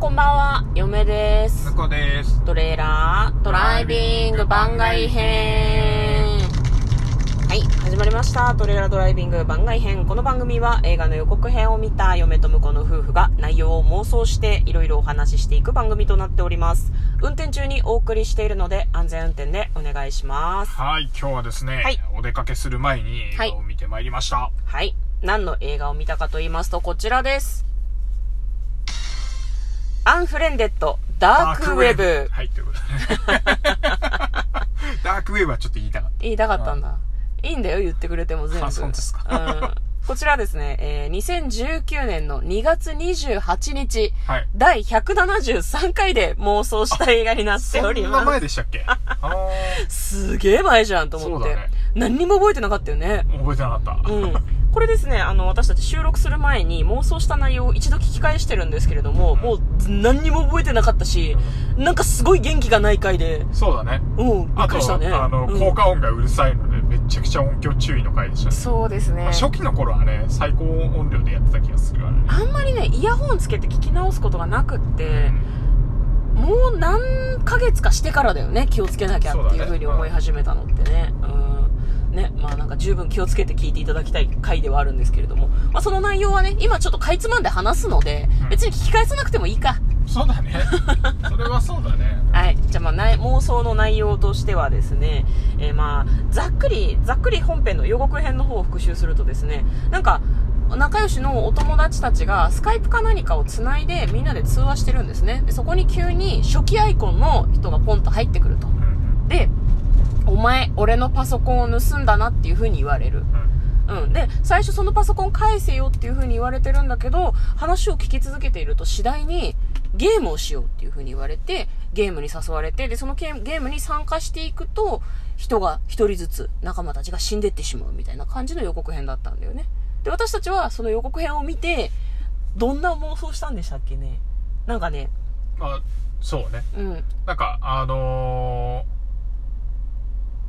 こんばんは、嫁です向。こうです。トレーラードライビング番外編。はい、始まりました。トレーラードライビング番外編。この番組は映画の予告編を見た嫁と婿の夫婦が内容を妄想していろいろお話ししていく番組となっております。運転中にお送りしているので安全運転でお願いします。はい、今日はですね、はいお出かけする前に映画を見てまいりました。はい。何の映画を見たかと言いますと、こちらです。アンフレンデッド、ダークウェブ。はい、ということで。ダークウェブはちょっと言いたかっ言いたかったんだ。いいんだよ、言ってくれても全部。あそうですかうん。こちらですね、えー2019年の2月28日、た。はい。第173回で妄想した映画になってそおりんなます。前でしたっけ？すげえ前じゃんと思って。ね何にも覚えてなかったよね。覚えてなかった。うん。これですね、あの、私たち収録する前に妄想した内容を一度聞き返してるんですけれども、もう何にも覚えてなかったし、なんかすごい元気がない回で、そうだね。うん、びっあと、くりしたね。あの、うん効果音がうるさいので、めちゃくちゃ音響注意の回でしたね。そうですねまあ。初期の頃はね、最高音量でやってた気がするね。あんまりね、イヤホンつけて聞き直すことがなくって、もう何ヶ月かしてからだよね、気をつけなきゃっていう風に思い始めたのってね。うん。ね、まあなんか十分気をつけて聞いていただきたい回ではあるんですけれども、まあその内容はね、今ちょっとかいつまんで話すのでうん、別に聞き返さなくてもいいか。そうだね。それはそうだね。はい。じゃあまあ内妄想の内容としてはですね、えーまあ、ざっくり、ざっくり本編の予告編の方を復習するとですね、なんか、仲良しのお友達たちがスカイプか何かをつないでみんなで通話してるんですね。で、そこに急に初期アイコンの人がポンと入ってくると。うんで、お前、俺のパソコンを盗んだなっていう風に言われる。うんうん。で、最初そのパソコン返せよっていう風に言われてるんだけど、話を聞き続けていると次第にゲームをしようっていう風に言われて、ゲームに誘われて、で、そのゲームに参加していくと、人が一人ずつ仲間たちが死んでってしまうみたいな感じの予告編だったんだよね。で、私たちはその予告編を見て、どんな妄想したんでしたっけね？なんかね、まあ、そうね。うん。なんか、あのー、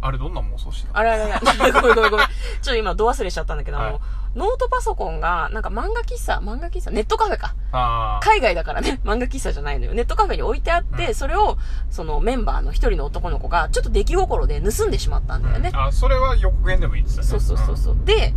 あれどんな妄想してたあれあれあれ、ごめんごめんごめん。ちょっと今、ど忘れしちゃったんだけど、あはいの、ノートパソコンが、なんか漫画喫茶、漫画喫茶、ネットカフェか。あー海外だからね、漫画喫茶じゃないのよ。ネットカフェに置いてあって、うんそれを、そのメンバーの一人の男の子が、ちょっと出来心で盗んでしまったんだよね。あ、それは予告編でも言ってたね。そうそうそうそう。で、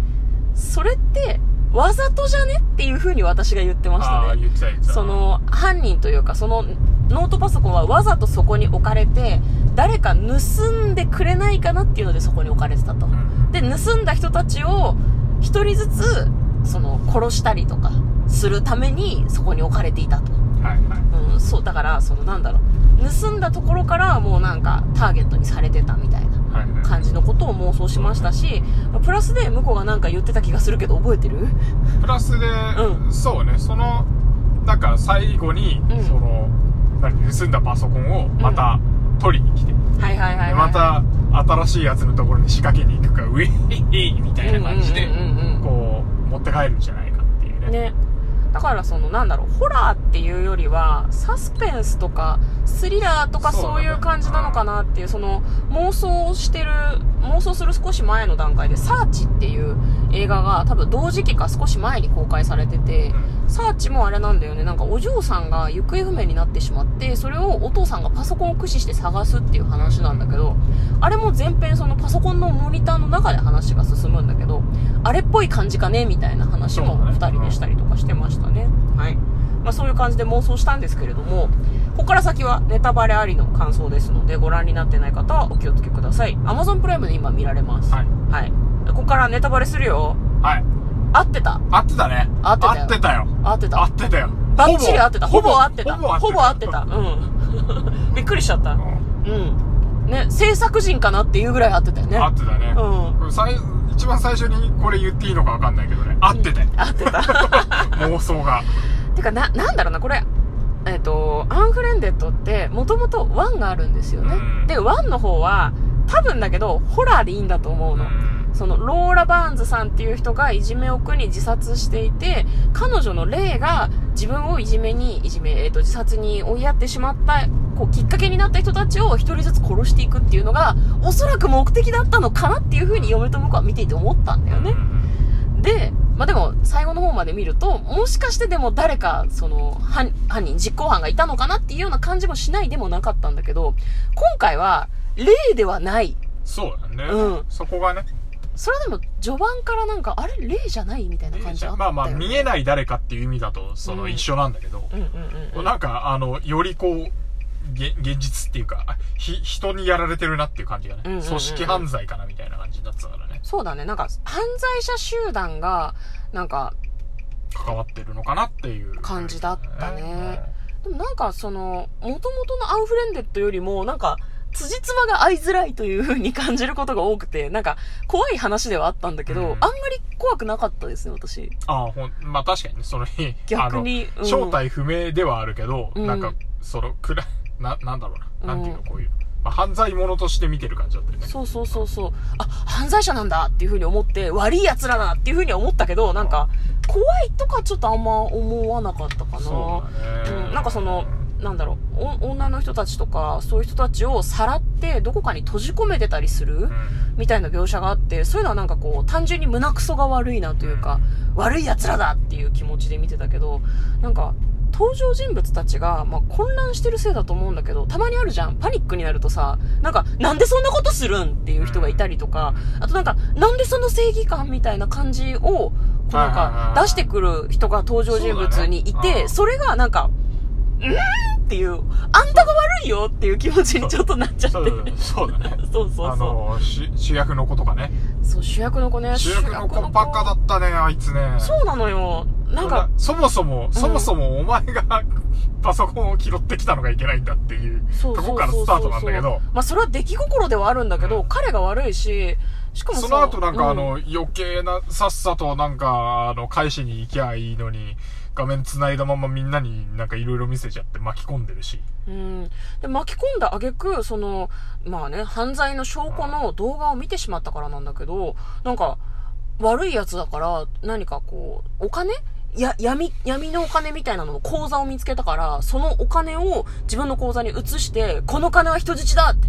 それって、わざとじゃね？っていう風に私が言ってましたああ、ね。言ってた言ってた。そ、の、犯人というか、その、ノートパソコンはわざとそこに置かれて、誰か盗んでくれないかなっていうのでそこに置かれてたと。うん、で、盗んだ人たちを一人ずつ、その、殺したりとかするためにそこに置かれていたと。はいはい。うん、そう、だから、その、なんだろう、盗んだところからもうなんかターゲットにされてたみたいな。感じのことを妄想しましたし、プラスで向こうがなんか言ってた気がするけど覚えてる？プラスで、うそうね、その、なんか最後に、うんその、何、盗んだパソコンをまた取りに来て、はいはいはいはい。でまた新しいやつのところに仕掛けに行くか、ウィッヒッみたいな感じで、こう、持って帰るんじゃないかっていうね。ね。だからそのなんだろう、ホラーっていうよりは、サスペンスとか、スリラーとかそういう感じなのかなっていう、その妄想してる、妄想する少し前の段階で、サーチっていう映画が多分同時期か少し前に公開されてて、サーチもあれなんだよね、なんかお嬢さんが行方不明になってしまって、それをお父さんがパソコンを駆使して探すっていう話なんだけど、あれも全編そのパソコンのモニターの中で話が進むんだけど、あれっぽい感じかねみたいな話もそうだね二人でしたりとかしてましたね。はい。まあそういう感じで妄想したんですけれども、ここから先はネタバレありの感想ですので、ご覧になってない方はお気をつけください。Amazon プライムで今見られます。はい。はい。ここからネタバレするよ。はい。合ってた。合ってたね。合ってたよ合ってたよ。合ってた合。ってたよ。バッチリ合ってた。ほぼ合ってた。ほぼ合ってた。うん。びっくりしちゃった。うんうん。ね、制作人かなっていうぐらい合ってたよね。合ってたね。うん。最一番最初にこれ言っていいのか分かんないけどね。合ってたよ。合ってた。妄想が。てか、な、なんだろうな、これ、えっ、と、アンフレンデッドって、もともと1があるんですよね。うんで、1の方は、多分だけど、ホラーでいいんだと思うの。その、ローラ・バーンズさんっていう人がいじめを苦に自殺していて、彼女の霊が自分をいじめに、いじめ、えっ、と、自殺に追いやってしまった、こう、きっかけになった人たちを一人ずつ殺していくっていうのが、おそらく目的だったのかなっていうふうに嫁と僕は見ていて思ったんだよね。で、まあでも、最後の方まで見ると、もしかしてでも誰か、その、犯犯人、実行犯がいたのかなっていうような感じもしないでもなかったんだけど、今回は、例ではない。そうだね。うんそこがね。それはでも、序盤からなんか、あれ、例じゃないみたいな感じあったよ、ね。まあまあ、見えない誰かっていう意味だと、その、うん一緒なんだけど、うんうんうんうん。なんか、あの、よりこう、げ現実っていうか、あひ、人にやられてるなっていう感じがね、うんうんうんうん。組織犯罪かなみたいな感じになってたからね、そうだね。なんか、犯罪者集団が、なんか、関わってるのかなっていう。感じだったね。でもなんかその、元々のアンフレンデッドよりも、なんか、辻褄が合いづらいという風に感じることが多くて、なんか、怖い話ではあったんだけど、うんあんまり怖くなかったですね、私。ああ、ほん、まあ確かにね、その日、逆にうん正体不明ではあるけど、うんなんか、その、くら、な、なんだろうな、なんていうの、うんこういう、まあ犯罪者として見てる感じだったよね。そうそうそうそう。あ、犯罪者なんだっていう風に思って、悪い奴らだっていう風には思ったけど、なんか、怖いとかちょっとあんま思わなかったかな。そうだね。うん、なんかその、なんだろう、お女の人たちとか、そういう人たちをさらってどこかに閉じ込めてたりする、うん、みたいな描写があって、そういうのはなんかこう、単純に胸クソが悪いなというか、悪い奴らだっていう気持ちで見てたけど、なんか、登場人物たちが、まあ、混乱してるせいだと思うんだけど、たまにあるじゃん。パニックになるとさ、なんか、なんでそんなことするんっていう人がいたりとか、あとなんか、なんでその正義感みたいな感じを、こうなんか、出してくる人が登場人物にいて、それがなんか、うーんっていう、あんたが悪いよっていう気持ちにちょっとなっちゃって。そうだね。そうだね。そうそうあその、主主役の子とかね。う。そう、主役の子ね。主役の子バカだったね、あいつね。そうなのよ。なんか、そもそも、そもそもお前がパソコンを拾ってきたのがいけないんだっていうそうとこからスタートなんだけど、まあそれは出来心ではあるんだけど、うん彼が悪いし、しかもさその後なんかあうの、余計な、さっさとなんか、あの、返しに行きゃいいのに、画面繋いだままみんなになんかいろいろ見せちゃって巻き込んでるし。うん。で、巻き込んだ挙句、その、まあね、犯罪の証拠の動画を見てしまったからなんだけど、なんか、悪いやつだから、何かこう、お金や、闇、闇のお金みたいなのの口座を見つけたから、そのお金を自分の口座に移して、この金は人質だって、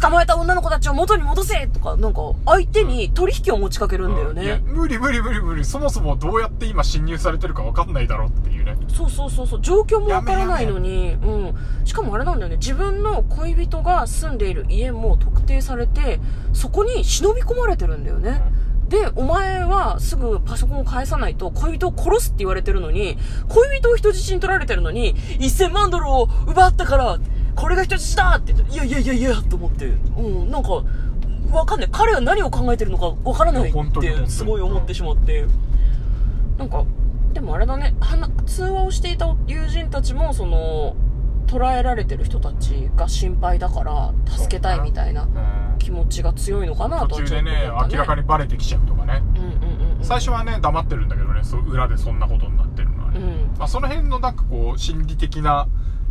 捕まえた女の子たちを元に戻せとか、なんか、相手に取引を持ちかけるんだよいやね。無理無理無理無理。そもそもどうやって今侵入されてるかわかんないだろうっていうね。そうそうそうそう、状況もわからないのに、うん。しかもあれなんだよね、自分の恋人が住んでいる家も特定されて、そこに忍び込まれてるんだよね。で、お前はすぐパソコンを返さないと恋人を殺すって言われてるのに、恋人を人質に取られてるのに、1000万ドルを奪ったから、これが人質だって言って、いやいやいやいや、と思って、うん、なんか、わかんない。彼は何を考えてるのかわからないって、にすごい思ってしまって。なんか、でもあれだね、通話をしていた友人たちも、その、捕らえられてる人たちが心配だから、助けたいみたいなうん気持ちが強いのかなとはちょっと途中でね、思ったね。明らかにバレてきちゃうとかね。うんうんうんうん。最初はね、黙ってるんだけどね、そう裏でそんなことになってるのはね。うん。まあ、その辺のなんかこう、心理的な、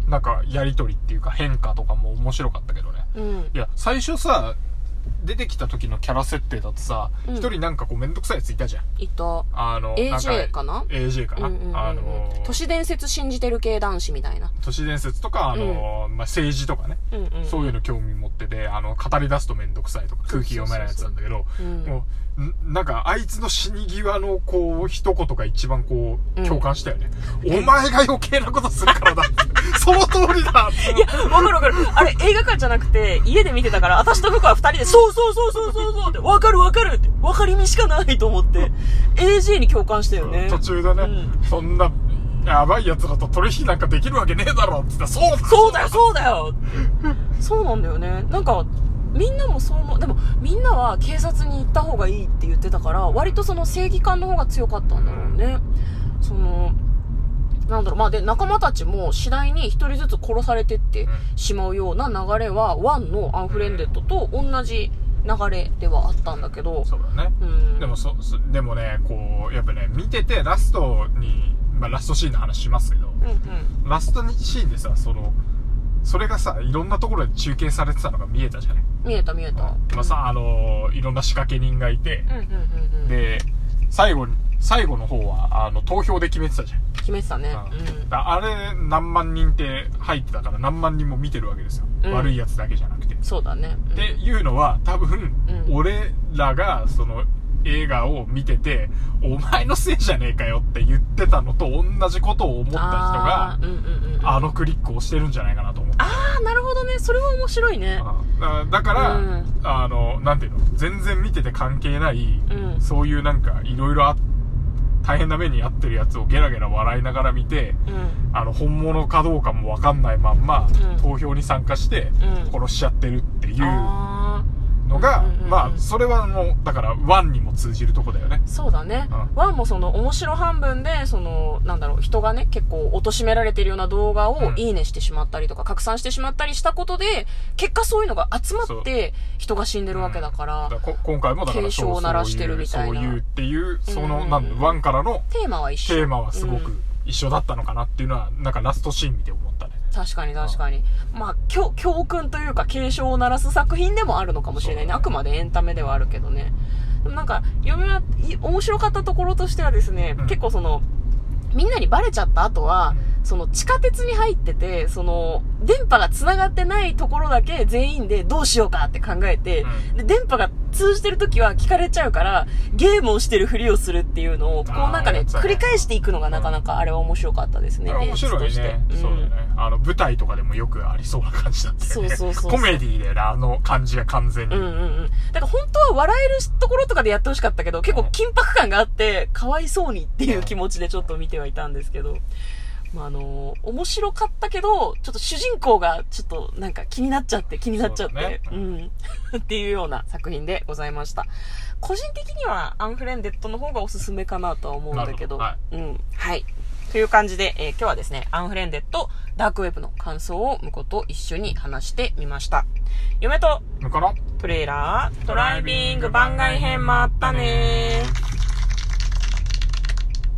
なんか、やりとりっていうか変化とかも面白かったけどね。うん。いや、最初さ、出てきた時のキャラ設定だとさ、うん一、人なんかこうめんどくさいやついたじゃん。いた。あの、AJ かな？AJ かな？うんうんうんうんあの、都市伝説信じてる系男子みたいな。都市伝説とか、あの、まあ、政治とかね、うんうん。そういうの興味持ってて、あの、語り出すとめんどくさいとか、空気読めないやつなんだけど、うん。もう、んなんか、あいつの死に際の、こう、一言が一番こう、うん共感したよね。お前が余計なことするからだって。その通りだいや、わかるわかる。あれ、映画館じゃなくて、家で見てたから、私と僕は二人で、そうそうそうそうそうそうって、わかるわかるって、わかりみしかないと思って、AJ に共感したよね。途中でね、うんそんな、やばい奴らと取引なんかできるわけねえだろって言ったら、そうだそうだよ、そうだよそうなんだよね。なんか、みんなもそう思う。でも、みんなは警察に行った方がいいって言ってたから、割とその正義感の方が強かったんだろうね。その、なんだろう、まあで、仲間たちも次第に一人ずつ殺されてってしまうような流れは、ワンのアンフレンデッドと同じ流れではあったんだけど、そうだね。うん。でもそ、そでもね、こう、やっぱね、見ててラストに、まあラストシーンの話しますけど、うんうん。ラストシーンでさ、その、それがさ、いろんなところで中継されてたのが見えたじゃない？見えた見えた。まあさ、あのいろんな仕掛け人がいて、うんうんうんうん。で、最後に、最後の方は、あの、投票で決めてたじゃん。決めてたね。うんだあれ、何万人って入ってたから何万人も見てるわけですよ。うん悪いやつだけじゃなくて。そうだね。うんっていうのは、多分、うん俺らが、その、映画を見てて、お前のせいじゃねえかよって言ってたのと同じことを思った人があ、ーうんうんうん、あのクリックをしてるんじゃないかなと思って。あーなるほどねそれは面白いねうんだだから、うんあの、なんていうの、全然見てて関係ない、うんそういうなんか、いろいろあ、大変な目に遭ってるやつをゲラゲラ笑いながら見て、うん。あの、本物かどうかもわかんないまんま、うん。投票に参加して、うん。殺しちゃってるっていうあのが、うんうんうんうん。まあ、それはもう、だから、ワンにも通じるとこだよね。ーそうだね、うん。ワンもその面白半分でそのなんだろう人がね結構貶められてるような動画をうん。いいねしてしまったりとか拡散してしまったりしたことで結果そういうのが集まって人が死んでるわけだから、だからこ今回もだから、警鐘を鳴らしてるみたいな。そういう、そういうっていう、その、うんうんワンからのテーマは一緒。テーマはすごくうん。一緒だったのかなっていうのは、なんかラストシーン見て思ったね。確かに確かに。まあ、教、教訓というか警鐘を鳴らす作品でもあるのかもしれないね。ねあくまでエンタメではあるけどね。でもなんか、嫁はい面白かったところとしてはですね、うん結構その、みんなにバレちゃった後は、その地下鉄に入ってて、その、電波が繋がってないところだけ全員でどうしようかって考えて、うんで、電波が通じてる時は聞かれちゃうから、ゲームをしてるふりをするっていうのを、こうなんかね、ね繰り返していくのがなかなかあれは面白かったですね。面白いね。してそうだね。あの、舞台とかでもよくありそうな感じだったよね。そうそうそうコメディだよね、あの感じが完全に。うんうんうん。だから本当は笑えるところとかでやってほしかったけど、結構緊迫感があって、かわいそうにっていう気持ちでちょっと見てはいたんですけど。まあ、あの面白かったけど、ちょっと主人公がちょっとなんか気になっちゃって、気になっちゃって、そうだねうん。っていうような作品でございました。個人的にはアンフレンデッドの方がおすすめかなとは思うんだけど、なるほうん。はい。という感じで、えー今日はですね、アンフレンデッド、ダークウェブの感想を向こうと一緒に話してみました。嫁と向こうのトレーラードライビング番外編もあったねー。